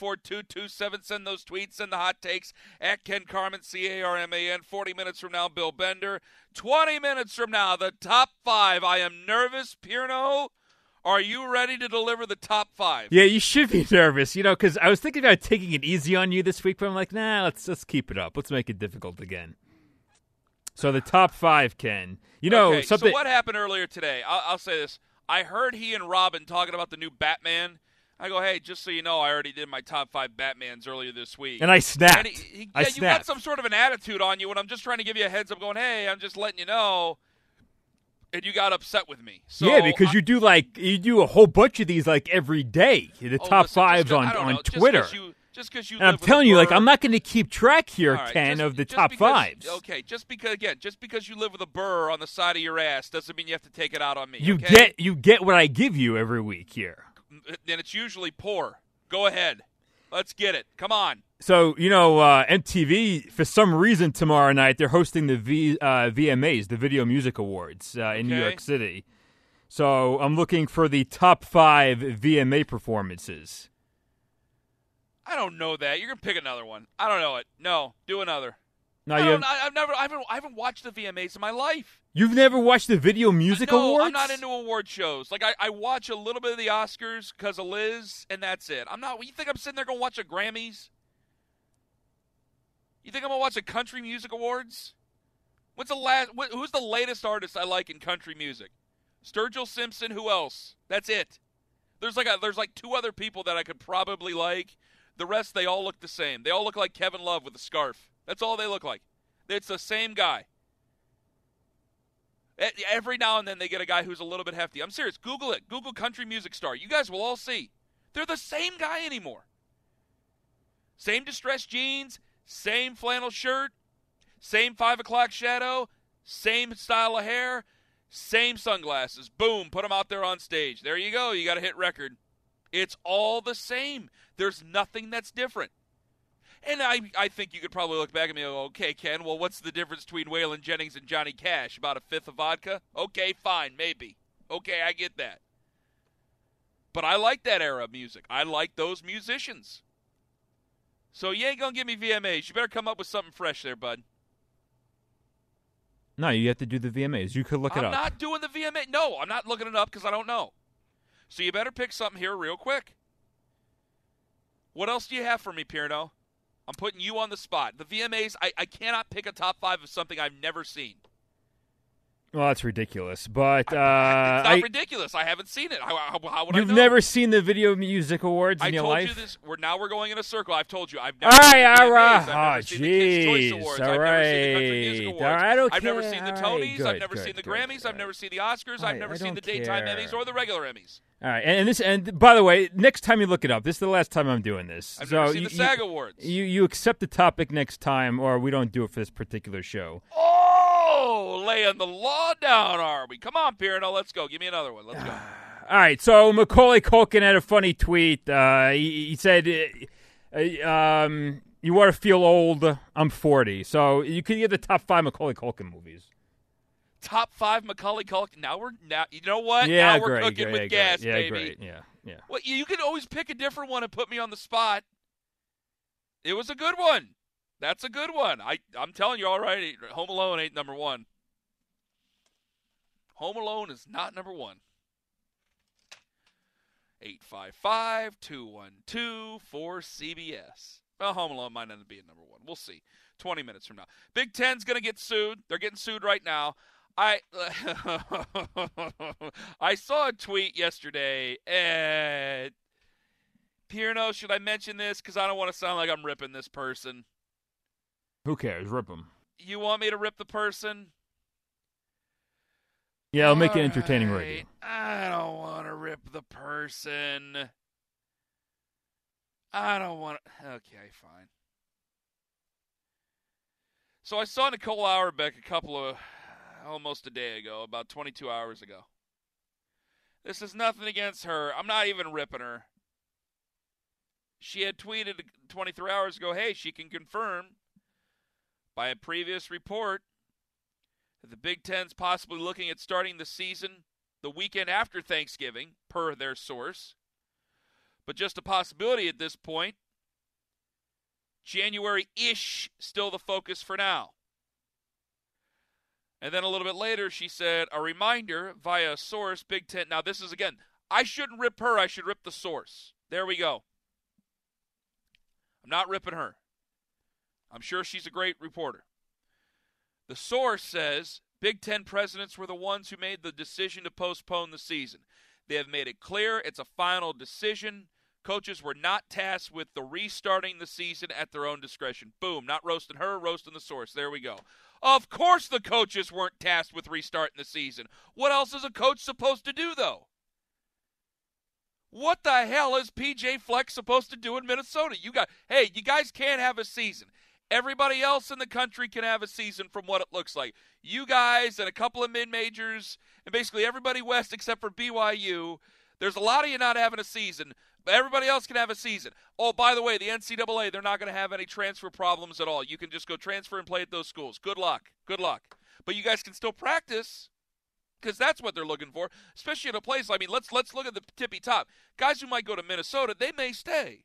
4227. Send those tweets and the hot takes at Ken Carman, C A R M A N. 40 minutes from now, Bill Bender. 20 minutes from now, the top five. I am nervous, Pierno. Are you ready to deliver the top five? Yeah, you should be nervous, you know, because I was thinking about taking it easy on you this week, but I'm like, nah, let's let's keep it up. Let's make it difficult again. So the top five, Ken. You know okay, something. So what happened earlier today? I'll, I'll say this. I heard he and Robin talking about the new Batman. I go, hey, just so you know, I already did my top five Batmans earlier this week. And I snapped. And he, he, I yeah, snapped. you got some sort of an attitude on you, and I'm just trying to give you a heads up, going, hey, I'm just letting you know. And you got upset with me. So yeah, because I, you do like you do a whole bunch of these like every day. The oh, top listen, fives on on know, Twitter. just because you and I'm telling you, like I'm not going to keep track here, right, Ken, just- of the top because- fives. Okay, just because again, just because you live with a burr on the side of your ass doesn't mean you have to take it out on me. You okay? get you get what I give you every week here. Then it's usually poor. Go ahead, let's get it. Come on. So you know, uh, MTV for some reason tomorrow night they're hosting the v, uh, VMAs, the Video Music Awards, uh, in New York City. So I'm looking for the top five VMA performances. I don't know that. You're gonna pick another one. I don't know it. No, do another. Now I you have never, I haven't, I haven't watched the VMAs in my life. you've never watched the Video Music no, Awards? I'm not into award shows. Like I, I watch a little bit of the Oscars because of Liz, and that's it. I'm not. You think I'm sitting there gonna watch the Grammys? You think I'm gonna watch the Country Music Awards? What's the last? What, who's the latest artist I like in country music? Sturgill Simpson. Who else? That's it. There's like a, there's like two other people that I could probably like. The rest they all look the same. They all look like Kevin Love with a scarf. That's all they look like. It's the same guy. Every now and then they get a guy who's a little bit hefty. I'm serious. Google it. Google country music star. You guys will all see. They're the same guy anymore. Same distressed jeans, same flannel shirt, same five o'clock shadow, same style of hair, same sunglasses. Boom, put them out there on stage. There you go. You got a hit record. It's all the same. There's nothing that's different. And I, I think you could probably look back at me and go, okay, Ken, well, what's the difference between Waylon Jennings and Johnny Cash? About a fifth of vodka? Okay, fine, maybe. Okay, I get that. But I like that era of music. I like those musicians. So you ain't gonna give me VMAs. You better come up with something fresh there, bud. No, you have to do the VMAs. You could look I'm it up. I'm not doing the VMA. No, I'm not looking it up because I don't know. So you better pick something here real quick. What else do you have for me, Pierno? I'm putting you on the spot. The VMAs, I, I cannot pick a top five of something I've never seen. Well, that's ridiculous. But uh, it's not I, ridiculous. I haven't seen it. How, how, how would you've I know? never seen the Video Music Awards in I your told life? you this. We're now we're going in a circle. I've told you. I've never right, seen all right. VMAs. I've never Oh, seen Choice. Awards. All I've never seen the Country Music right. Awards. All right, okay. I've never seen the All right, Tonys. I've never good, seen the good, Grammys. I've never seen the Oscars. I- I've never seen the daytime care. Emmys or the regular Emmys. All right, and, and this, and by the way, next time you look it up, this is the last time I'm doing this. I've so you, the SAG you, Awards. You you accept the topic next time, or we don't do it for this particular show. Oh, laying the law down, are we? Come on, Pierno, let's go. Give me another one. Let's go. All right, so Macaulay Culkin had a funny tweet. Uh, he, he said uh, Uh, um, you want to feel old? I'm 40, so you could get the top five Macaulay Culkin movies. Top five Macaulay Culkin. Now we're now. You know what? Yeah, now we're great, cooking great, with great. gas, yeah, baby. great. Yeah, yeah. Well, you can always pick a different one and put me on the spot. It was a good one. That's a good one. I I'm telling you, all right. Home Alone ain't number one. Home Alone is not number one. 855-212-4CBS. Well, Home Alone might end up being number one. We'll see. 20 minutes from now. Big Ten's going to get sued. They're getting sued right now. I I saw a tweet yesterday, and Pierno, should I mention this? Because I don't want to sound like I'm ripping this person. Who cares? Rip them. You want me to rip the person? Yeah, I'll make it entertaining right. radio. I don't want to rip the person. I don't want to. Okay, fine. So I saw Nicole Auerbach a couple of, almost a day ago, about 22 hours ago. This is nothing against her. I'm not even ripping her. She had tweeted 23 hours ago, hey, she can confirm by a previous report that the Big Ten's possibly looking at starting the season the weekend after Thanksgiving, per their source. But just a possibility at this point. January ish, still the focus for now. And then a little bit later, she said, a reminder via source, Big Ten. Now, this is again, I shouldn't rip her, I should rip the source. There we go. I'm not ripping her. I'm sure she's a great reporter. The source says Big Ten presidents were the ones who made the decision to postpone the season. They have made it clear it's a final decision. Coaches were not tasked with the restarting the season at their own discretion. Boom, not roasting her, roasting the source. There we go. Of course the coaches weren't tasked with restarting the season. What else is a coach supposed to do though? What the hell is PJ Fleck supposed to do in Minnesota? You got Hey, you guys can't have a season. Everybody else in the country can have a season from what it looks like. You guys and a couple of mid majors, and basically everybody west except for BYU. There's a lot of you not having a season, everybody else can have a season. Oh, by the way, the NCAA, they're not going to have any transfer problems at all. You can just go transfer and play at those schools. Good luck. Good luck. But you guys can still practice because that's what they're looking for, especially in a place. I mean, let's let's look at the tippy top. Guys who might go to Minnesota, they may stay.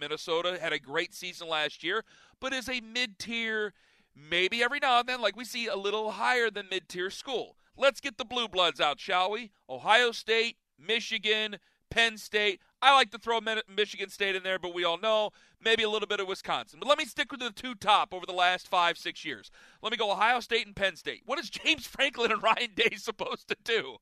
Minnesota had a great season last year, but is a mid-tier, maybe every now and then, like we see a little higher than mid-tier school. Let's get the blue bloods out, shall we? Ohio State, Michigan, Penn State. I like to throw Michigan State in there, but we all know maybe a little bit of Wisconsin. But let me stick with the two top over the last five, six years. Let me go Ohio State and Penn State. What is James Franklin and Ryan Day supposed to do?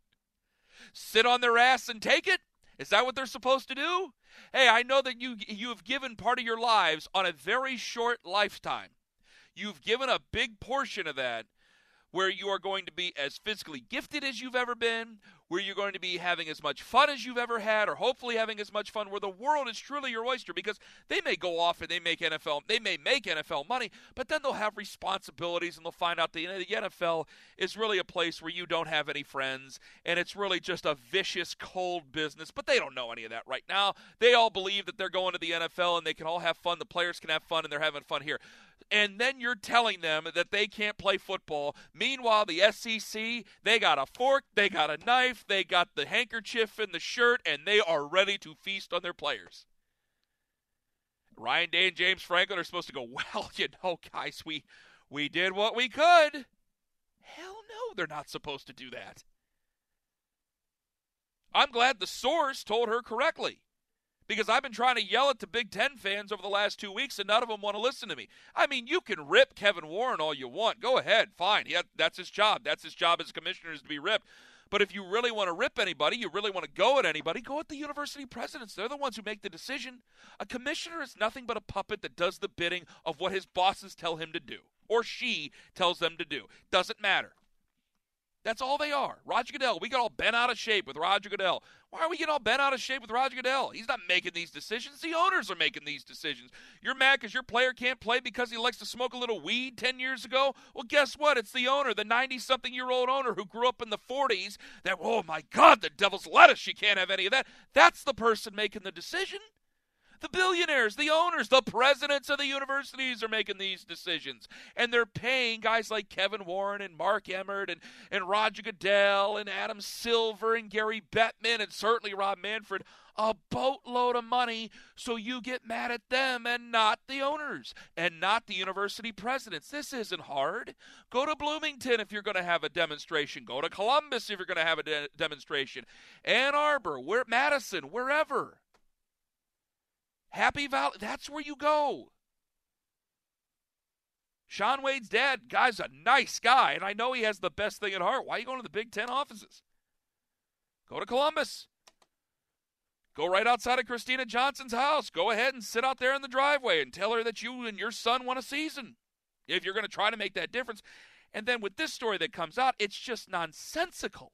Sit on their ass and take it? Is that what they're supposed to do? Hey, I know that you you have given part of your lives on a very short lifetime. You've given a big portion of that where you are going to be as physically gifted as you've ever been, where you're going to be having as much fun as you've ever had, or hopefully having as much fun, where the world is truly your oyster because they may go off and they make NFL, they may make NFL money, but then they'll have responsibilities and they'll find out the, the NFL is really a place where you don't have any friends and it's really just a vicious, cold business. But they don't know any of that right now. They all believe that they're going to the NFL and they can all have fun. The players can have fun and they're having fun here and then you're telling them that they can't play football. Meanwhile, the SEC, they got a fork, they got a knife, they got the handkerchief in the shirt, and they are ready to feast on their players. Ryan Day and James Franklin are supposed to go, well, you know, guys, we we did what we could. Hell no, they're not supposed to do that. I'm glad the source told her correctly because I've been trying to yell at the Big Ten fans over the last two weeks, and none of them want to listen to me. I mean, you can rip Kevin Warren all you want. Go ahead, fine. Yeah, that's his job. That's his job as commissioner is to be ripped. But if you really want to rip anybody, you really want to go at anybody, go at the university presidents. They're the ones who make the decision. A commissioner is nothing but a puppet that does the bidding of what his bosses tell him to do, or she tells them to do. Doesn't matter. That's all they are. Roger Goodell. We got all bent out of shape with Roger Goodell. Why are we getting all bent out of shape with Roger Goodell? He's not making these decisions. The owners are making these decisions. You're mad because your player can't play because he likes to smoke a little weed 10 years ago? Well, guess what? It's the owner, the 90 something year old owner who grew up in the 40s that, oh my God, the devil's lettuce. She can't have any of that. That's the person making the decision. The billionaires, the owners, the presidents of the universities are making these decisions. And they're paying guys like Kevin Warren and Mark Emmert and, and Roger Goodell and Adam Silver and Gary Bettman and certainly Rob Manfred a boatload of money so you get mad at them and not the owners and not the university presidents. This isn't hard. Go to Bloomington if you're going to have a demonstration. Go to Columbus if you're going to have a de- demonstration. Ann Arbor, where Madison, wherever. Happy Valley, that's where you go. Shaun Wade's dad, guy's a nice guy, and I know he has the best thing at heart. Why are you going to the Big Ten offices? Go to Columbus. Go right outside of Kristina Johnson's house. Go ahead and sit out there in the driveway and tell her that you and your son won a season. If you're going to try to make that difference. And then with this story that comes out, it's just nonsensical.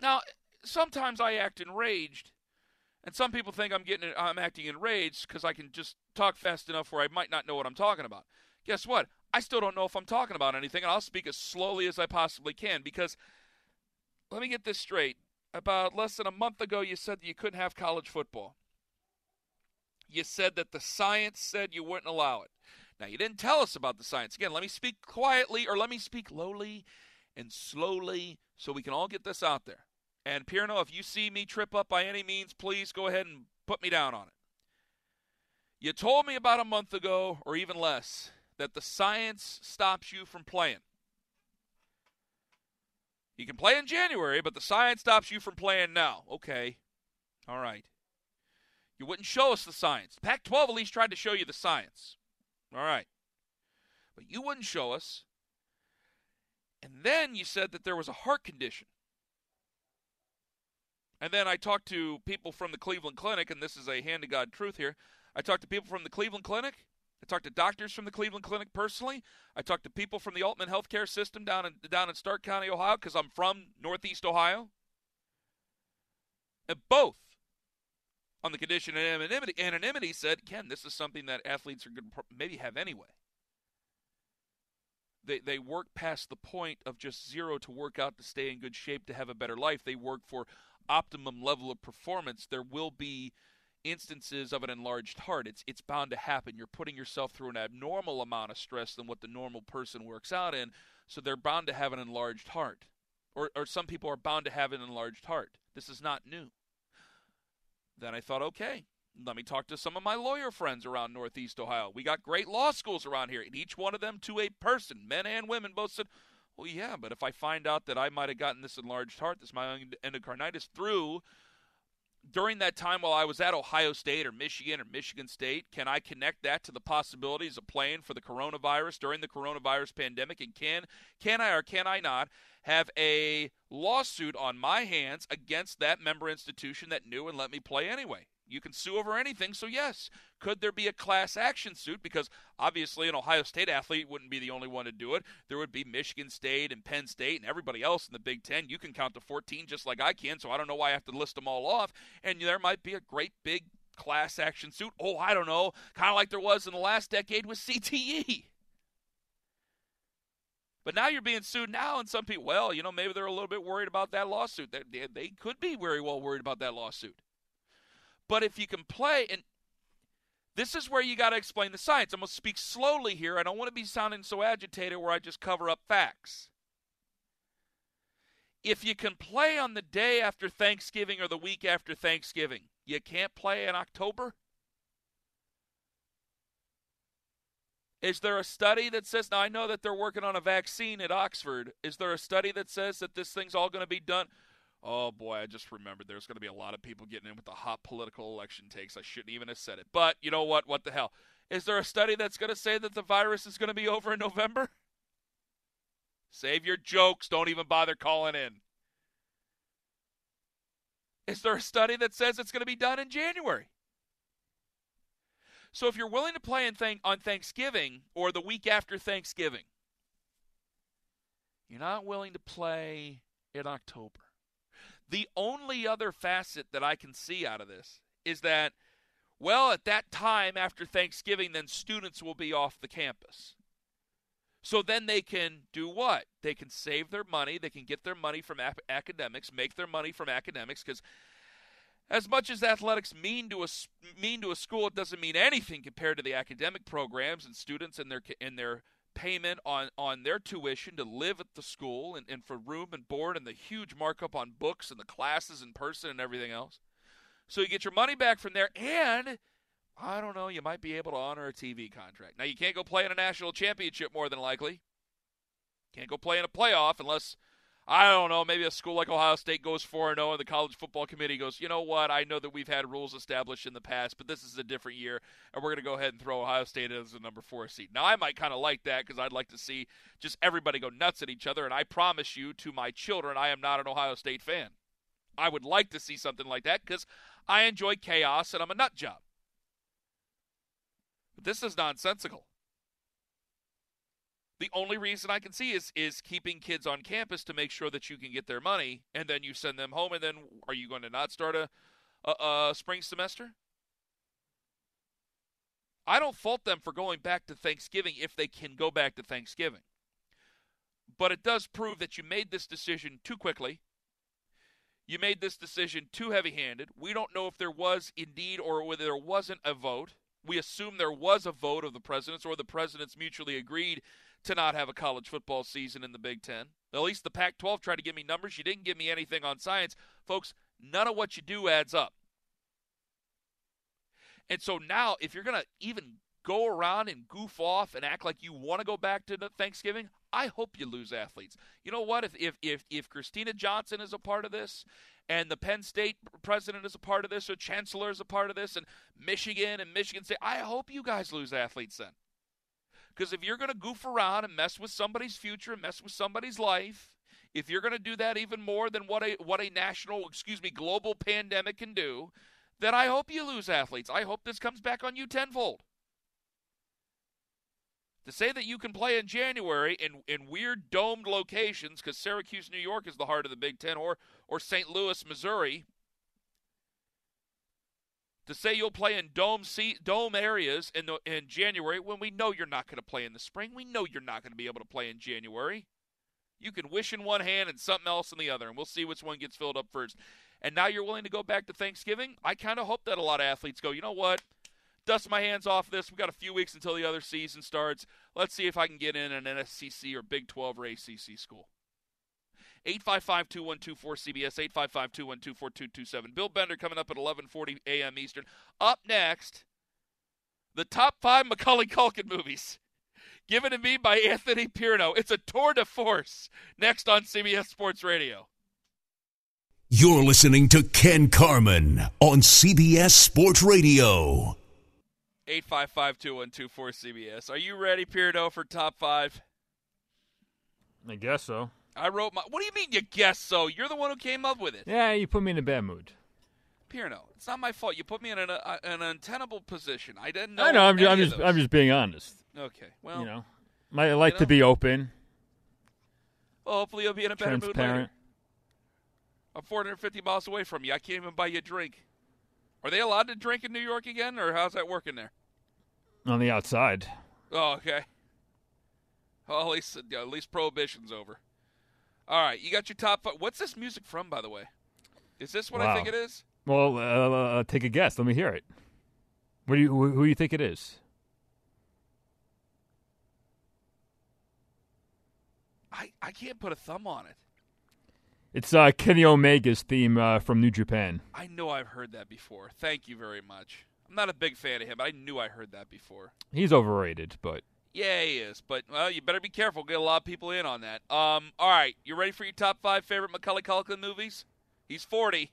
Now, sometimes I act enraged, and some people think I'm getting I'm acting enraged because I can just talk fast enough where I might not know what I'm talking about. Guess what? I still don't know if I'm talking about anything, and I'll speak as slowly as I possibly can because let me get this straight about less than a month ago, you said that you couldn't have college football. You said that the science said you wouldn't allow it. Now, you didn't tell us about the science. Again, let me speak quietly or let me speak lowly and slowly so we can all get this out there. And Pierno, if you see me trip up by any means, please go ahead and put me down on it. You told me about a month ago, or even less, that the science stops you from playing. You can play in January, but the science stops you from playing now. Okay. All right. You wouldn't show us the science. Pac 12 at least tried to show you the science. All right. But you wouldn't show us. And then you said that there was a heart condition. And then I talked to people from the Cleveland Clinic, and this is a hand to God truth here. I talked to people from the Cleveland Clinic, I talked to doctors from the Cleveland Clinic personally. I talked to people from the Aultman Healthcare System down in down in Stark County, Ohio, because I'm from Northeast Ohio. And both on the condition of anonymity, anonymity said, Ken, this is something that athletes are going to maybe have anyway. They, they work past the point of just zero to work out to stay in good shape to have a better life. They work for optimum level of performance. There will be instances of an enlarged heart. It's it's bound to happen. You're putting yourself through an abnormal amount of stress than what the normal person works out in, so they're bound to have an enlarged heart. Or or some people are bound to have an enlarged heart. This is not new. Then I thought, okay, let me talk to some of my lawyer friends around Northeast Ohio. We got great law schools around here, and each one of them to a person, men and women, both said, well, yeah, but if I find out that I might have gotten this enlarged heart, this myoendocarditis, through during that time while I was at Ohio State or Michigan or Michigan State, can I connect that to the possibilities of playing for the coronavirus during the coronavirus pandemic? And can can I or can I not have a lawsuit on my hands against that member institution that knew and let me play anyway? You can sue over anything. So, yes, could there be a class action suit? Because obviously, an Ohio State athlete wouldn't be the only one to do it. There would be Michigan State and Penn State and everybody else in the Big Ten. You can count to 14 just like I can, so I don't know why I have to list them all off. And there might be a great big class action suit. Oh, I don't know. Kind of like there was in the last decade with CTE. But now you're being sued now, and some people, well, you know, maybe they're a little bit worried about that lawsuit. They, they could be very well worried about that lawsuit. But if you can play, and this is where you got to explain the science. I'm going to speak slowly here. I don't want to be sounding so agitated where I just cover up facts. If you can play on the day after Thanksgiving or the week after Thanksgiving, you can't play in October? Is there a study that says, now I know that they're working on a vaccine at Oxford. Is there a study that says that this thing's all going to be done? Oh boy, I just remembered there's going to be a lot of people getting in with the hot political election takes. I shouldn't even have said it. But you know what? What the hell? Is there a study that's going to say that the virus is going to be over in November? Save your jokes. Don't even bother calling in. Is there a study that says it's going to be done in January? So if you're willing to play th- on Thanksgiving or the week after Thanksgiving, you're not willing to play in October. The only other facet that I can see out of this is that, well, at that time after Thanksgiving, then students will be off the campus. So then they can do what? They can save their money. They can get their money from ap- academics, make their money from academics, because as much as athletics mean to a mean to a school, it doesn't mean anything compared to the academic programs and students and their and their payment on on their tuition to live at the school and, and for room and board and the huge markup on books and the classes in person and everything else. So you get your money back from there, and I don't know, you might be able to honor a TV contract. Now you can't go play in a national championship more than likely. Can't go play in a playoff unless I don't know, maybe a school like Ohio State goes 4 0 and the college football committee goes, you know what, I know that we've had rules established in the past, but this is a different year, and we're going to go ahead and throw Ohio State as the number four seed. Now, I might kind of like that because I'd like to see just everybody go nuts at each other, and I promise you to my children, I am not an Ohio State fan. I would like to see something like that because I enjoy chaos and I'm a nut job. But this is nonsensical. The only reason I can see is is keeping kids on campus to make sure that you can get their money, and then you send them home. And then, are you going to not start a, a, a spring semester? I don't fault them for going back to Thanksgiving if they can go back to Thanksgiving. But it does prove that you made this decision too quickly. You made this decision too heavy handed. We don't know if there was indeed or whether there wasn't a vote. We assume there was a vote of the presidents or the presidents mutually agreed to not have a college football season in the Big Ten. At least the Pac 12 tried to give me numbers. You didn't give me anything on science. Folks, none of what you do adds up. And so now, if you're going to even go around and goof off and act like you want to go back to Thanksgiving, I hope you lose athletes. You know what? If if if, if Kristina Johnson is a part of this, and the Penn State president is a part of this, or chancellor is a part of this, and Michigan and Michigan State, I hope you guys lose athletes then. Because if you're going to goof around and mess with somebody's future, and mess with somebody's life, if you're going to do that even more than what a what a national, excuse me, global pandemic can do, then I hope you lose athletes. I hope this comes back on you tenfold. To say that you can play in January in, in weird domed locations, because Syracuse, New York is the heart of the Big Ten, or or St. Louis, Missouri, to say you'll play in dome seat, dome areas in the, in January when we know you're not going to play in the spring. We know you're not going to be able to play in January. You can wish in one hand and something else in the other, and we'll see which one gets filled up first. And now you're willing to go back to Thanksgiving. I kind of hope that a lot of athletes go. You know what? Dust my hands off this. We got a few weeks until the other season starts. Let's see if I can get in an NSCC or Big 12 or ACC school. 855 2124 CBS, 855 212 4227. Bill Bender coming up at 1140 a.m. Eastern. Up next, the top five Macaulay Culkin movies. Given to me by Anthony Pierno. It's a tour de force. Next on CBS Sports Radio. You're listening to Ken Carman on CBS Sports Radio. 855 2124 CBS. Are you ready, Pierno, for top five? I guess so. I wrote my. What do you mean you guess so? You're the one who came up with it. Yeah, you put me in a bad mood. Pierno, it's not my fault. You put me in an, uh, an untenable position. I didn't know. I know. I'm, just, I'm just, I'm just being honest. Okay. Well, you know, I like you to be open, well, hopefully you'll be in a better mood later. I'm 450 miles away from you. I can't even buy you a drink. Are they allowed to drink in New York again, or how's that working there? On the outside, Oh, okay. Well, at least at least prohibition's over. All right, you got your top five. What's this music from, by the way? Is this what I think it is? well, uh, uh, take a guess. Let me hear it. What do you, who, who do you think it is? I, I can't put a thumb on it. It's uh, Kenny Omega's theme uh, from New Japan. I know I've heard that before. Thank you very much. I'm not a big fan of him, but I knew I heard that before. He's overrated, but Yeah, he is. But well, you better be careful. Get a lot of people in on that. Um, all right, you ready for your top five favorite Macaulay Culkin movies? He's 40.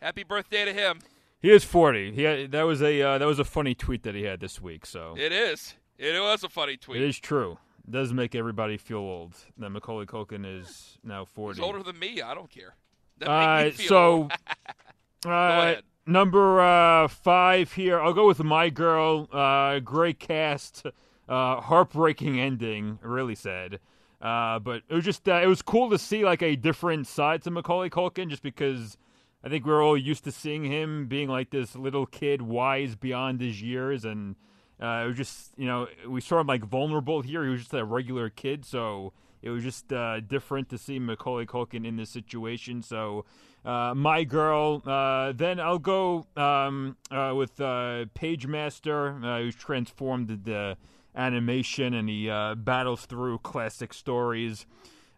Happy birthday to him. he is 40. He had, that was a uh, that was a funny tweet that he had this week. So It is. It was a funny tweet. it is true. It does make everybody feel old that Macaulay Culkin is now 40. He's older than me. I don't care. That Uh, make me feel so, uh, ahead. number uh, five here. I'll go with My Girl. Uh, great cast. Uh, heartbreaking ending. Really sad. Uh, but it was just uh, it was cool to see like a different side to Macaulay Culkin, just because I think we're all used to seeing him being like this little kid, wise beyond his years, and uh, it was just you know we saw him like vulnerable here. He was just a regular kid, so. It it was just uh, different to see Macaulay Culkin in this situation. So, uh, my girl. Uh, then I'll go um, uh, with uh, Pagemaster, uh, who's transformed the animation and he battles through classic stories.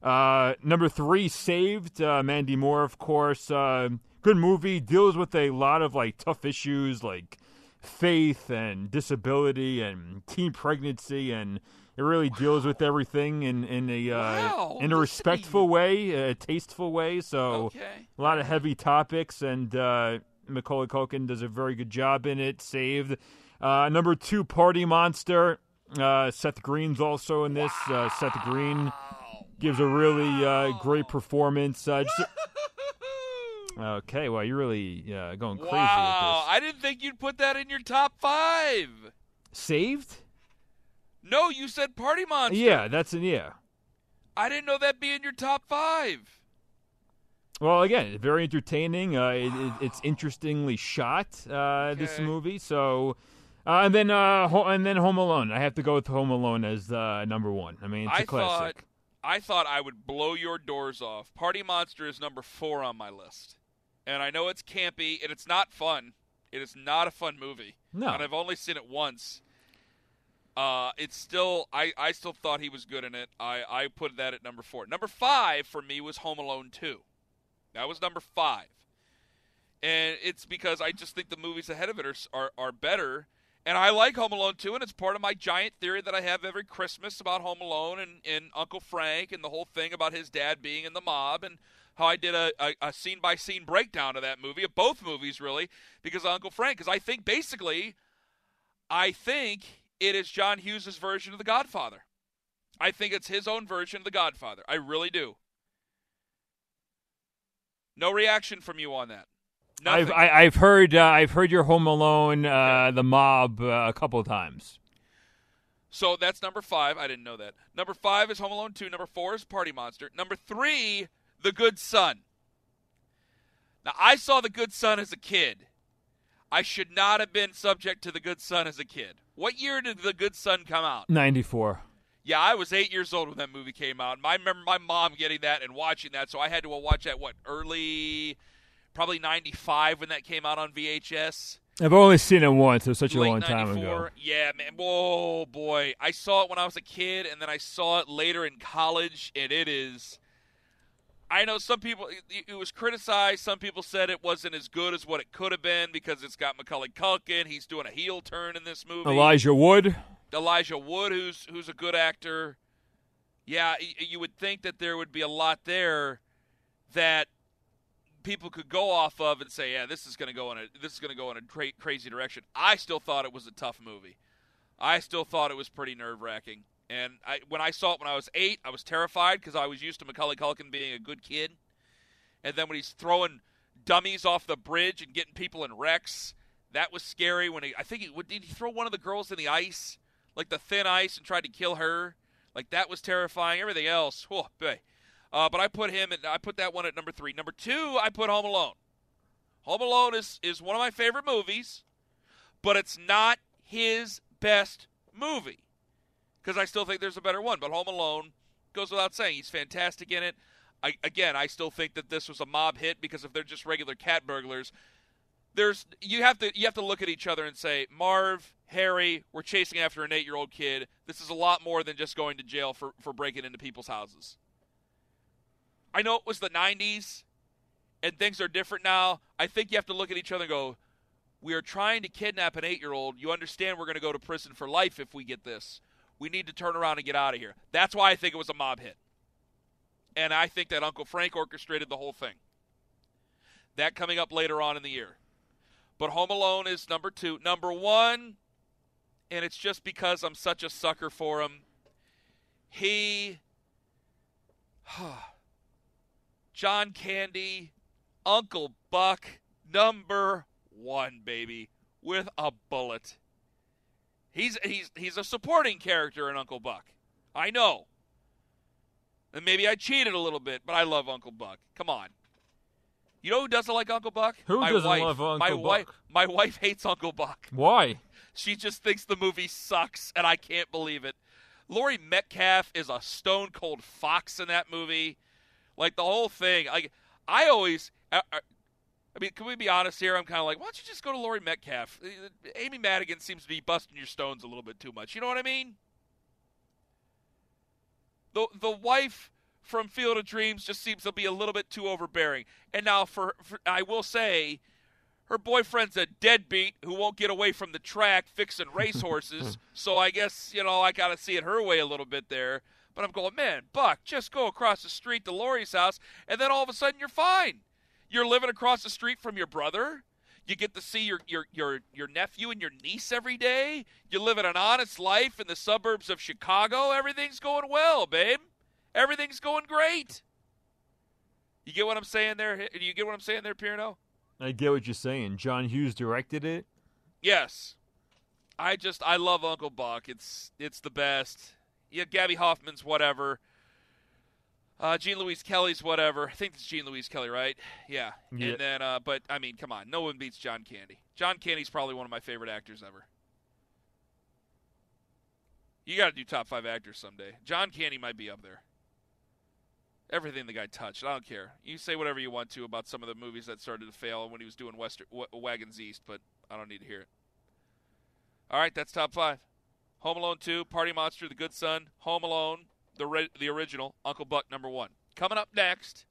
number three, Saved. Mandy Moore, of course. good movie. Deals with a lot of like tough issues, like faith and disability and teen pregnancy and it really deals with everything in in a uh, wow, in a respectful way, a tasteful way. So okay. a lot of heavy topics, and uh, Macaulay Culkin does a very good job in it. Saved. Uh, number two, Party Monster. Uh, Seth Green's also in this. Wow. Uh, Seth Green gives a really uh, great performance. Just, okay, well, you're really going crazy wow. I didn't think you'd put that in your top five. Saved? No, you said Party Monster. Yeah, that's an yeah. I didn't know that'd be in your top five. Well, again, very entertaining. Uh, it, it, it's interestingly shot. Uh, okay. This movie, so uh, and then uh, ho- and then Home Alone. I have to go with Home Alone as uh, number one. I mean, it's a I classic. Thought, I thought I would blow your doors off. Party Monster is number four on my list, and I know it's campy and it's not fun. It is not a fun movie. No, and I've only seen it once. Uh, it's still I, I still thought he was good in it. I, I put that at number four. Number five for me was Home Alone two. That was number five. And it's because I just think the movies ahead of it are, are, are better. And I like Home Alone 2, and it's part of my giant theory that I have every Christmas about Home Alone and, and Uncle Frank and the whole thing about his dad being in the mob and how I did a, a, a scene by scene breakdown of that movie, of both movies, really, because of Uncle Frank. Because I think basically, I think it is John Hughes' version of The Godfather. I think it's his own version of The Godfather. I really do. No reaction from you on that. Nothing. I've I, have i have heard uh, I've heard your Home Alone, uh, the Mob, uh, a couple times. So that's number five. I didn't know that. Number five is Home Alone two. Number four is Party Monster. Number three, The Good Son. Now I saw The Good Son as a kid. I should not have been subject to The Good Son as a kid. What year did The Good Son come out? 94. Yeah, I was eight years old when that movie came out. I remember my mom getting that and watching that, so I had to watch that, what, early, probably 95 when that came out on VHS. I've only seen it once. It was such Late a long time ago. Yeah, man. Whoa, boy. I saw it when I was a kid, and then I saw it later in college, and it is. I know some people it was criticized. Some people said it wasn't as good as what it could have been because it's got Macaulay Culkin. He's doing a heel turn in this movie. Elijah Wood. Elijah Wood, who's who's a good actor. Yeah, you would think that there would be a lot there that people could go off of and say, "Yeah, this is going to go in a this is going to go in a great crazy direction." I still thought it was a tough movie. I still thought it was pretty nerve wracking. And I, when I saw it when I was eight, I was terrified because I was used to Macaulay Culkin being a good kid. And then when he's throwing dummies off the bridge and getting people in wrecks, that was scary. When he, I think he did he throw one of the girls in the ice, like the thin ice, and tried to kill her. Like that was terrifying. Everything else, oh boy. Uh, but I put him and I put that one at number three. Number two, I put Home Alone. Home Alone is is one of my favorite movies, but it's not his best movie because I still think there's a better one. But Home Alone goes without saying. He's fantastic in it. I, again, I still think that this was a mob hit because if they're just regular cat burglars, there's you have to you have to look at each other and say, Marv, Harry, we're chasing after an eight year old kid. This is a lot more than just going to jail for, for breaking into people's houses. I know it was the 90s and things are different now. I think you have to look at each other and go, we are trying to kidnap an eight year old. You understand we're going to go to prison for life if we get this. We need to turn around and get out of here. That's why I think it was a mob hit. And I think that Uncle Frank orchestrated the whole thing. That coming up later on in the year. But Home Alone is number two. Number one, and it's just because I'm such a sucker for him. He, John Candy, Uncle Buck, number one, baby, with a bullet. He's he's he's a supporting character in Uncle Buck. I know. And maybe I cheated a little bit, but I love Uncle Buck. Come on. You know who doesn't like Uncle Buck? Who my doesn't wife. love Uncle my Buck? Wife, my wife hates Uncle Buck. Why? She just thinks the movie sucks, and I can't believe it. Laurie Metcalf is a stone cold fox in that movie. Like the whole thing. Like I always. I, I mean, can we be honest here? I'm kind of like, why don't you just go to Laurie Metcalf? Uh, Amy Madigan seems to be busting your stones a little bit too much. You know what I mean? The the wife from Field of Dreams just seems to be a little bit too overbearing. And now, for, for I will say, her boyfriend's a deadbeat who won't get away from the track fixing racehorses. so I guess you know I got to see it her way a little bit there. But I'm going, man, Buck, just go across the street to Lori's house, and then all of a sudden you're fine. You're living across the street from your brother. You get to see your, your, your, your nephew and your niece every day. You live an honest life in the suburbs of Chicago. Everything's going well, babe. Everything's going great. You get what I'm saying there? Do you get what I'm saying there, Pierno? I get what you're saying. John Hughes directed it. Yes. I just I love Uncle Buck. It's it's the best. Yeah, Gaby Hoffmann's whatever. Uh, Jean Louise Kelly's whatever. I think it's Jean Louise Kelly, right? Yeah. Yeah. And then, uh, but I mean, come on, no one beats John Candy. John Candy's probably one of my favorite actors ever. You got to do top five actors someday. John Candy might be up there. Everything the guy touched, I don't care. You say whatever you want to about some of the movies that started to fail when he was doing Western w- Wagons East, but I don't need to hear it. All right, that's top five. Home Alone 2, Party Monster, The Good Son, Home Alone, the re- the original, Uncle Buck number one. Coming up next,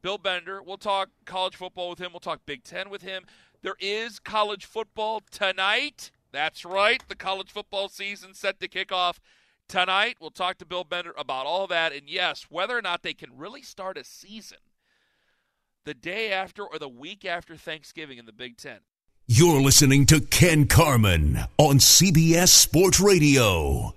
Bill Bender. We'll talk college football with him. We'll talk Big Ten with him. There is college football tonight. That's right. The college football season set to kick off tonight. We'll talk to Bill Bender about all that. And yes, whether or not they can really start a season the day after or the week after Thanksgiving in the Big Ten. You're listening to Ken Carman on CBS Sports Radio.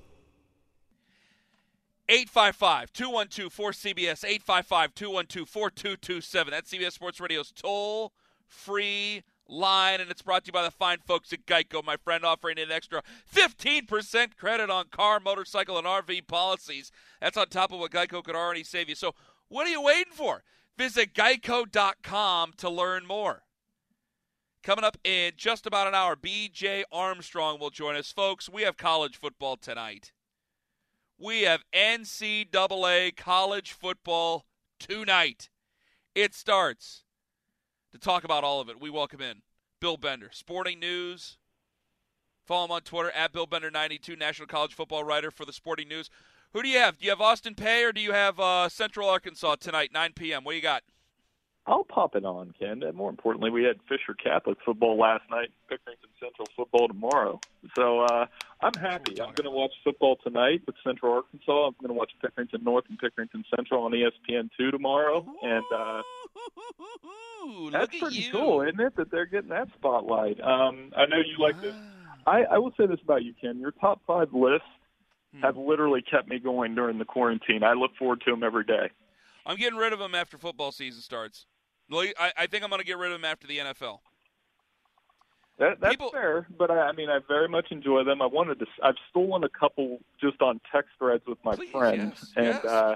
855 212 4CBS, 855 212 4227. That's CBS Sports Radio's toll free line, and it's brought to you by the fine folks at Geico, my friend, offering an extra 15% credit on car, motorcycle, and RV policies. That's on top of what Geico could already save you. So, what are you waiting for? Visit geico.com to learn more. Coming up in just about an hour, BJ Armstrong will join us. Folks, we have college football tonight. We have NCAA college football tonight. It starts. To talk about all of it, we welcome in Bill Bender, Sporting News. Follow him on Twitter at Bill Bender92, National College Football writer for the Sporting News. Who do you have? Do you have Austin Peay or do you have uh, Central Arkansas tonight, 9 p.m.? What do you got? I'll pop it on, Ken. And more importantly, we had Fisher Catholic football last night, Pickerington Central football tomorrow. So uh, I'm happy. I'm going to watch football tonight with Central Arkansas. I'm going to watch Pickerington North and Pickerington Central on ESPN2 tomorrow. And uh, Ooh, that's look at pretty cool, isn't it, that they're getting that spotlight? Um, I know you like this. I, I will say this about you, Ken. Your top five lists Hmm. have literally kept me going during the quarantine. I look forward to them every day. I'm getting rid of them after football season starts. I, I think I'm going to get rid of him after the NFL. That, that's People- fair, but I, I mean, I very much enjoy them. I wanted to. I've stolen a couple just on text threads with my Please, friends, yes, and yes. uh,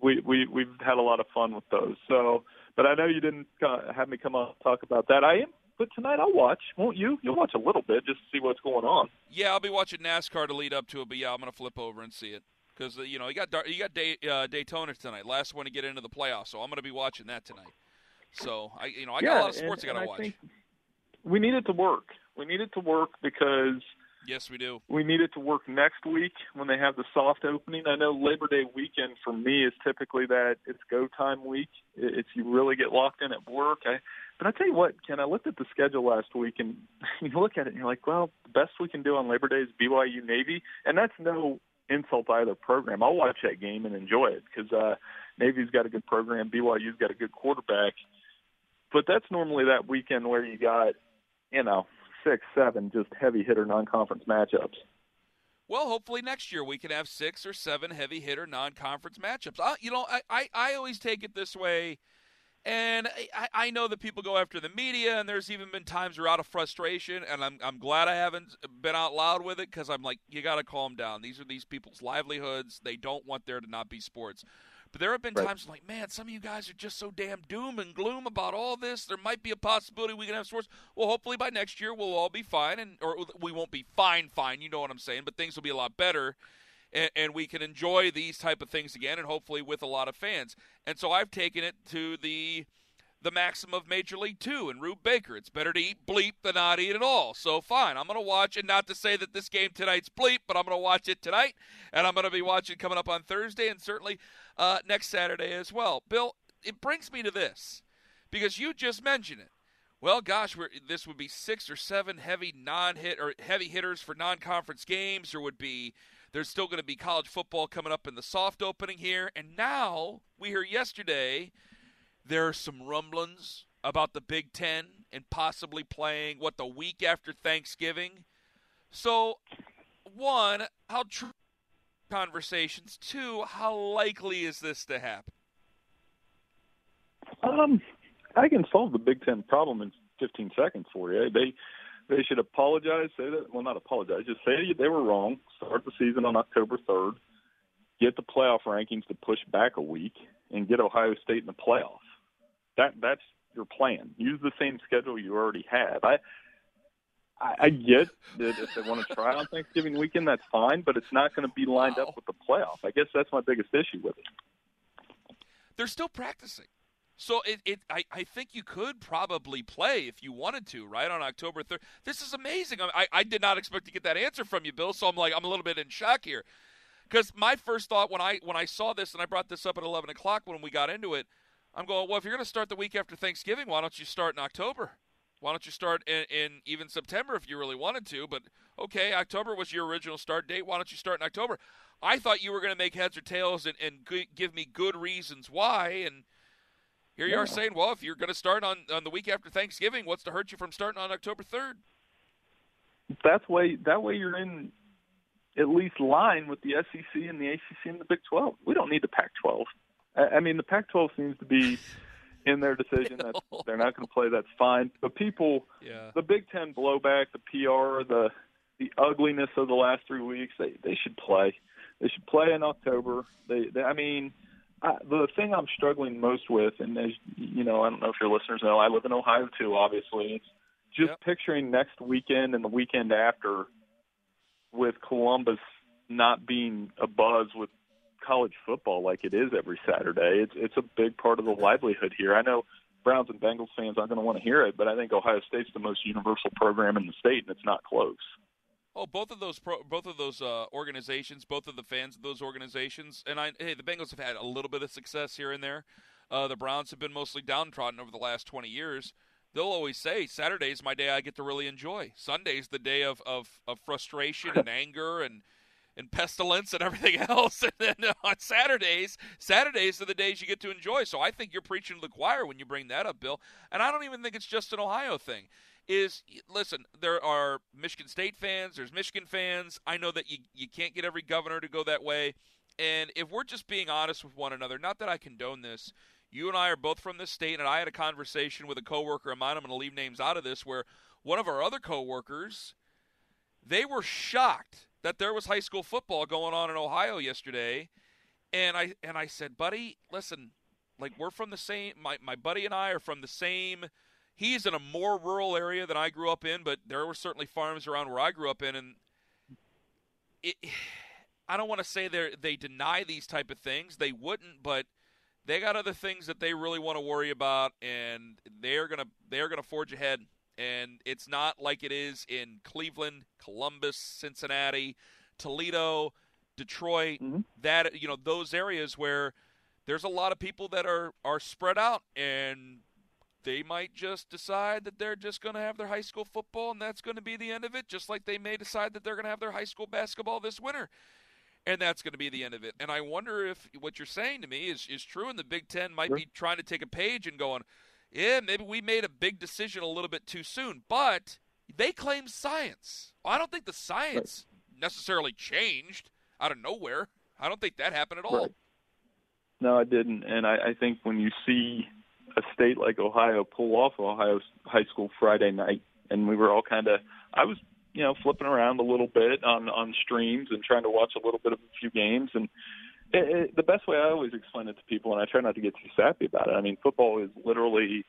we we we've had a lot of fun with those. So, but I know you didn't uh, have me come on and talk about that. I am, but tonight I'll watch. Won't you? You'll watch a little bit just to see what's going on. Yeah, I'll be watching NASCAR to lead up to it, but yeah, I'm going to flip over and see it because uh, you know you got you got Day- uh, Daytona tonight, last one to get into the playoffs, so I'm going to be watching that tonight. So I, you know, I got a lot of sports and, I got to watch. think we need it to work. We need it to work because yes, we do. we need it to work next week when they have the soft opening. I know Labor Day weekend for me is typically that it's go time week. It's you really get locked in at work. I, but I tell you what, Ken, I looked at the schedule last week and you look at it and you're like, well, the best we can do on Labor Day is BYU Navy, and that's no insult to either program. I'll watch that game and enjoy it because uh, Navy's got a good program, BYU's got a good quarterback. But that's normally that weekend where you got, you know, six, seven just heavy hitter non-conference matchups. Well, hopefully next year we can have six or seven heavy hitter non-conference matchups. I, you know, I, I, I always take it this way, and I, I know that people go after the media, and there's even been times where out of frustration, and I'm I'm glad I haven't been out loud with it because I'm like, you got to calm down. These are these people's livelihoods. They don't want there to not be sports. But there have been Right. times like, man, some of you guys are just so damn doom and gloom about all this. There might be a possibility we can have sports. Well, hopefully by next year we'll all be fine, and or we won't be fine, fine. You know what I'm saying? But things will be a lot better. and, and we can enjoy these type of things again, and hopefully with a lot of fans. And so I've taken it to the the maxim of Major League Two and Rube Baker. It's better to eat bleep than not eat at all. So fine, I'm going to watch it. Not to say that this game tonight's bleep, but I'm going to watch it tonight, and I'm going to be watching coming up on Thursday and certainly uh, next Saturday as well. Bill, it brings me to this because you just mentioned it. Well, gosh, this would be six or seven heavy non-hit or heavy hitters for non-conference games. There would be there's still going to be college football coming up in the soft opening here, and now we hear yesterday there are some rumblings about the Big Ten and possibly playing what the week after Thanksgiving. So, one, how true conversations? Two, how likely is this to happen? Um, I can solve the Big Ten problem in 15 seconds for you. They they should apologize. Say that well, not apologize. Just say they were wrong. Start the season on October 3rd. Get the playoff rankings to push back a week and get Ohio State in the playoff. That that's your plan. Use the same schedule you already have. I I, I get that if they want to try on Thanksgiving weekend, that's fine, but it's not going to be lined wow. up with the playoff. I guess that's my biggest issue with it. They're still practicing. So it, it I, I think you could probably play if you wanted to, right, on October 3rd. This is amazing. I, I did not expect to get that answer from you, Bill, so I'm like, I'm a little bit in shock here. Because my first thought when I when I saw this, and I brought this up at 11 o'clock when we got into it, I'm going, well, if you're going to start the week after Thanksgiving, why don't you start in October? Why don't you start in, in, even September if you really wanted to? But okay, October was your original start date. Why don't you start in October? I thought you were going to make heads or tails and, and give me good reasons why. And here you yeah. are saying, well, if you're going to start on, on the week after Thanksgiving, what's to hurt you from starting on October 3rd? That's way that way you're in at least line with the SEC and the ACC and the Big 12. We don't need the Pac-12. I mean, the Pac-12 seems to be in their decision that they're not going to play. That's fine. But people, yeah. the Big Ten blowback, the PR, the the ugliness of the last three weeks, they they should play. They should play in October. They, they I mean, I, the thing I'm struggling most with, and as you know, I don't know if your listeners know, I live in Ohio too. Obviously, it's just yep. picturing next weekend and the weekend after, with Columbus not being a buzz with college football like it is every Saturday. It's it's a big part of the livelihood here. I know Browns and Bengals fans aren't going to want to hear it, but I think Ohio State's the most universal program in the state, and it's not close. Oh, both of those pro, both of those uh, organizations, both of the fans of those organizations, and I hey, the Bengals have had a little bit of success here and there. Uh, the Browns have been mostly downtrodden over the last twenty years. They'll always say Saturday's my day I get to really enjoy. Sunday's the day of of, of frustration and anger and and pestilence and everything else. And then uh, on Saturdays, Saturdays are the days you get to enjoy. So I think you're preaching to the choir when you bring that up, Bill. And I don't even think it's just an Ohio thing is listen, there are Michigan State fans, there's Michigan fans. I know that you you can't get every governor to go that way. And if we're just being honest with one another, not that I condone this, you and I are both from this state, and I had a conversation with a coworker of mine. I'm going to leave names out of this, where one of our other coworkers, they were shocked that there was high school football going on in Ohio yesterday, and I and I said, buddy, listen, like we're from the same. My my buddy and I are from the same he's in a more rural area than I grew up in, but there were certainly farms around where I grew up in, and it, I don't want to say they they deny these type of things. They wouldn't, but they got other things that they really want to worry about, and they're gonna they're gonna forge ahead. And it's not like it is in Cleveland, Columbus, Cincinnati, Toledo, Detroit. Mm-hmm. That you know those areas where there's a lot of people that are are spread out and they might just decide that they're just going to have their high school football and that's going to be the end of it, just like they may decide that they're going to have their high school basketball this winter. And that's going to be the end of it. And I wonder if what you're saying to me is, is true, and the Big Ten might sure. be trying to take a page and going, yeah, maybe we made a big decision a little bit too soon. But they claim science. I don't think the science right. necessarily changed out of nowhere. I don't think that happened at all. Right. No, I didn't. And I, I think when you see a state like Ohio pull off Ohio high school Friday night, and we were all kind of I was you know flipping around a little bit on on streams and trying to watch a little bit of a few games and. It, it, the best way I always explain it to people, and I try not to get too sappy about it. I mean, football is literally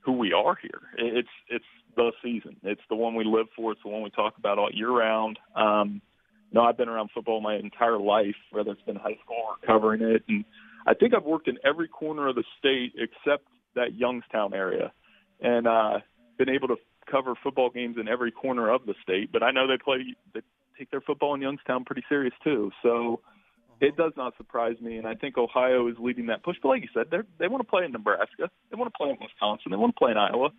who we are here. It's it's the season. It's the one we live for. It's the one we talk about all year round. Um, know, I've been around football my entire life, whether it's been high school or covering it, and I think I've worked in every corner of the state except that Youngstown area, and uh, been able to cover football games in every corner of the state. But I know they play, they take their football in Youngstown pretty serious too. So it does not surprise me, and I think Ohio is leading that push. But like you said, they they want to play in Nebraska, they want to play in Wisconsin, they want to play in Iowa,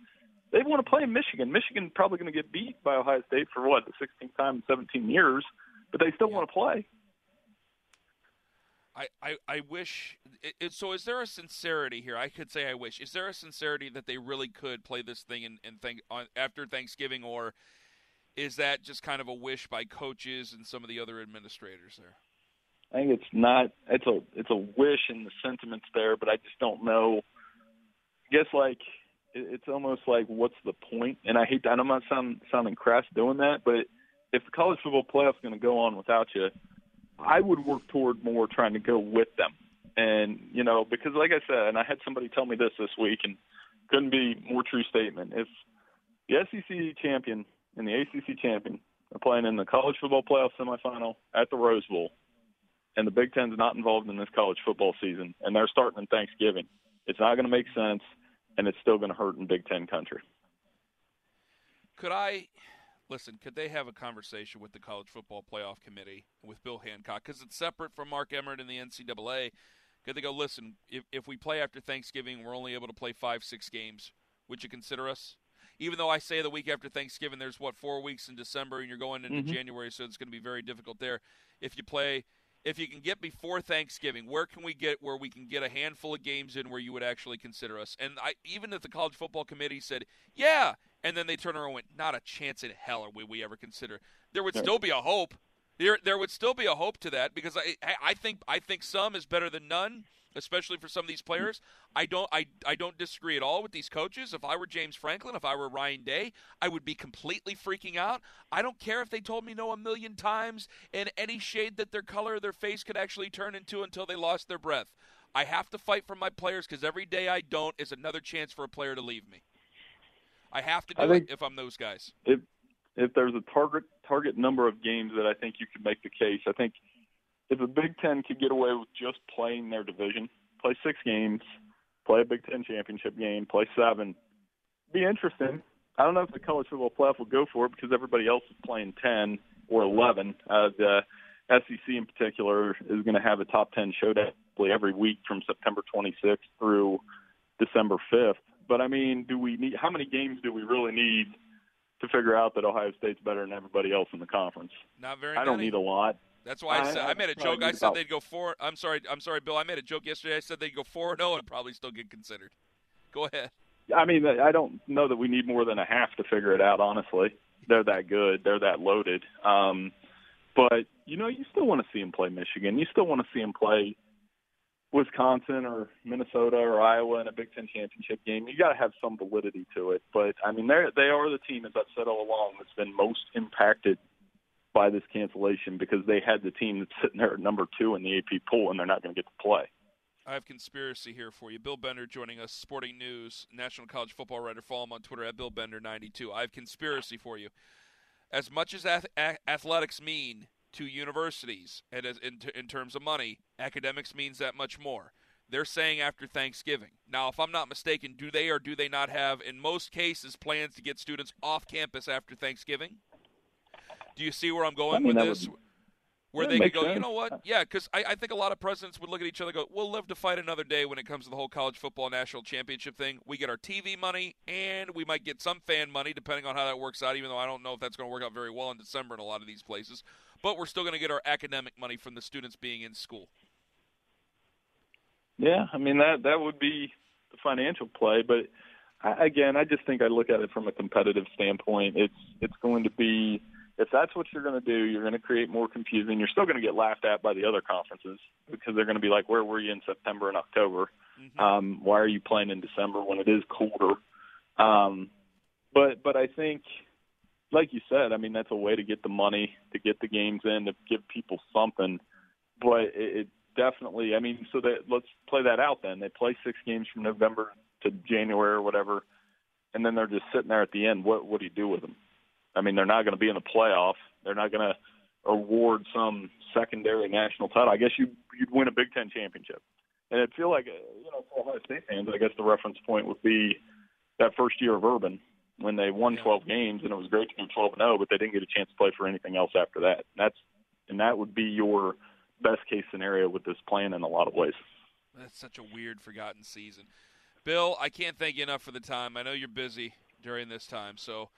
they want to play in Michigan. Michigan probably going to get beat by Ohio State for what the 16th time in 17 years, but they still want to play. I, I, I wish. It, it, so, is there a sincerity here? I could say I wish. Is there a sincerity that they really could play this thing and, and think on after Thanksgiving, or is that just kind of a wish by coaches and some of the other administrators there? I think it's not. It's a it's a wish and the sentiments there, but I just don't know. I guess like it's almost like what's the point? And I hate that. I'm not sound, sounding crass doing that, but if the college football playoff is going to go on without you, I would work toward more trying to go with them. And you know, because like I said, and I had somebody tell me this this week, and couldn't be more true statement. If the SEC champion and the ACC champion are playing in the college football playoff semifinal at the Rose Bowl, and the Big Ten's not involved in this college football season, and they're starting in Thanksgiving. It's not going to make sense, and it's still going to hurt in Big Ten country. Could I listen? Could they have a conversation with the College Football Playoff Committee with Bill Hancock because it's separate from Mark Emmert and the NCAA? Could they go listen? If if we play after Thanksgiving, we're only able to play five, six games. Would you consider us? Even though I say the week after Thanksgiving, there's what four weeks in December, and you're going into mm-hmm. January, so it's going to be very difficult there. If you play if you can get before Thanksgiving, where can we get where we can get a handful of games in where you would actually consider us? And I, even if the college football committee said, "Yeah," and then they turn around and went, "Not a chance in hell are we, we ever consider." There would still be a hope. There, there would still be a hope to that because I, I think, I think some is better than none especially for some of these players. I don't I, I don't disagree at all with these coaches. If I were James Franklin, if I were Ryan Day, I would be completely freaking out. I don't care if they told me no a million times in any shade that their color of their face could actually turn into until they lost their breath. I have to fight for my players because every day I don't is another chance for a player to leave me. I have to do it if I'm those guys. If if there's a target target number of games that I think you could make the case, I think – if the Big Ten could get away with just playing their division, play six games, play a Big Ten championship game, play seven, be interesting. I don't know if the college football playoff will go for it because everybody else is playing ten or eleven. Uh, the SEC in particular is going to have a top ten showdown every week from September 26th through December 5th. But I mean, do we need how many games do we really need to figure out that Ohio State's better than everybody else in the conference? Not very. I don't need a lot. That's why I, I said I made a joke. I said they'd go four. I'm sorry. I'm sorry, Bill. I made a joke yesterday. I said they'd go four and zero and probably still get considered. Go ahead. I mean, I don't know that we need more than a half to figure it out. Honestly, they're that good. They're that loaded. Um, but you know, you still want to see them play Michigan. You still want to see them play Wisconsin or Minnesota or Iowa in a Big Ten championship game. You got to have some validity to it. But I mean, they they are the team, as I've said all along, that's been most impacted by this cancellation because they had the team that's sitting there at number two in the AP poll and they're not going to get to play. I have conspiracy here for you. Bill Bender joining us, Sporting News, National College Football writer. Follow him on Twitter at BillBender92. I have conspiracy for you. As much as ath- athletics mean to universities and as in, t- in terms of money, academics means that much more. They're saying after Thanksgiving. Now, if I'm not mistaken, do they or do they not have, in most cases, plans to get students off campus after Thanksgiving? Do you see where I'm going I mean, with this? Would, where they could go, sense. you know what? Yeah, because I, I, think a lot of presidents would look at each other and go, we'll live to fight another day when it comes to the whole college football national championship thing. We get our TV money, and we might get some fan money, depending on how that works out, even though I don't know if that's going to work out very well in December in a lot of these places. But we're still going to get our academic money from the students being in school. Yeah, I mean, that, that would be the financial play, but I, again, I just think I look at it from a competitive standpoint. It's it's going to be if that's what you're going to do, you're going to create more confusion. You're still going to get laughed at by the other conferences because they're going to be like, "Where were you in September and October? Mm-hmm. Um, why are you playing in December when it is colder?" Um, but but I think, like you said, I mean that's a way to get the money, to get the games in, to give people something. But it, it definitely, I mean, so that let's play that out. Then they play six games from November to January or whatever, and then they're just sitting there at the end. What what do you do with them? I mean, they're not going to be in the playoff. They're not going to award some secondary national title, I guess you you'd win a Big Ten championship. And it'd feel like uh, you know for Ohio State fans, I guess the reference point would be that first year of Urban when they won 12 games and it was great to go 12 and 0, but they didn't get a chance to play for anything else after that. That's and that would be your best case scenario with this plan in a lot of ways. That's such a weird, forgotten season. Bill, I can't thank you enough for the time. I know you're busy during this time, so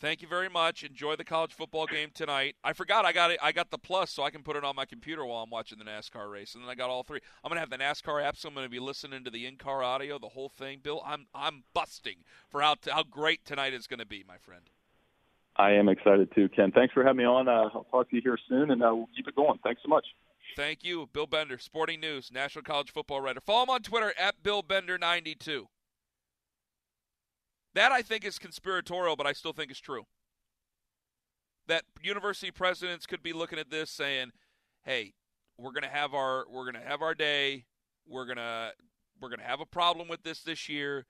thank you very much. Enjoy the college football game tonight. I forgot I got it. I got the plus, so I can put it on my computer while I'm watching the NASCAR race, and then I got all three. I'm gonna have the NASCAR app, so I'm gonna be listening to the in-car audio, the whole thing. Bill, I'm I'm busting for how how great tonight is gonna be, my friend. I am excited too, Ken. Thanks for having me on. Uh, I'll talk to you here soon, and uh, we'll keep it going. Thanks so much. Thank you, Bill Bender, Sporting News, National College Football writer. Follow him on Twitter at BillBender92. That I think is conspiratorial, but I still think is true. That university presidents could be looking at this saying, "Hey, we're to have our we're to have our day. We're to we're to have a problem with this this year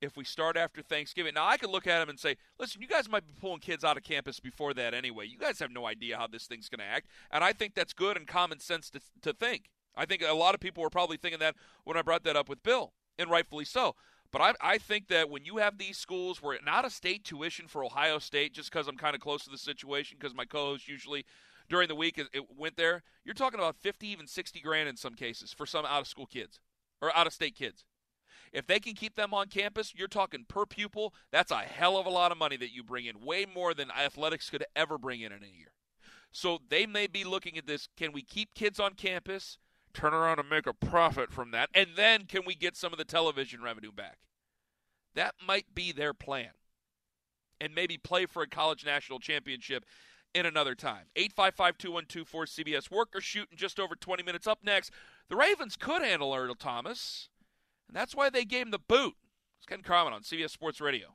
if we start after Thanksgiving. Now, I could look at them and say, listen, you guys might be pulling kids out of campus before that anyway. You guys have no idea how this thing's going to act. And I think that's good and common sense to, to think. I think a lot of people were probably thinking that when I brought that up with Bill, and rightfully so. But I, I think that when you have these schools where not a state tuition for Ohio State, just because I'm kind of close to the situation, because my co-host usually during the week it, went there, you're talking about 50, even 60 grand in some cases for some out-of-school kids or out-of-state kids. If they can keep them on campus, you're talking per pupil, that's a hell of a lot of money that you bring in, way more than athletics could ever bring in in a year. So they may be looking at this can we keep kids on campus, turn around and make a profit from that, and then can we get some of the television revenue back? That might be their plan. And maybe play for a college national championship in another time. 855 2124 CBS Worker shooting just over 20 minutes up next. The Ravens could handle Earl Thomas. And that's why they gave him the boot. It's Ken Carman on CBS Sports Radio.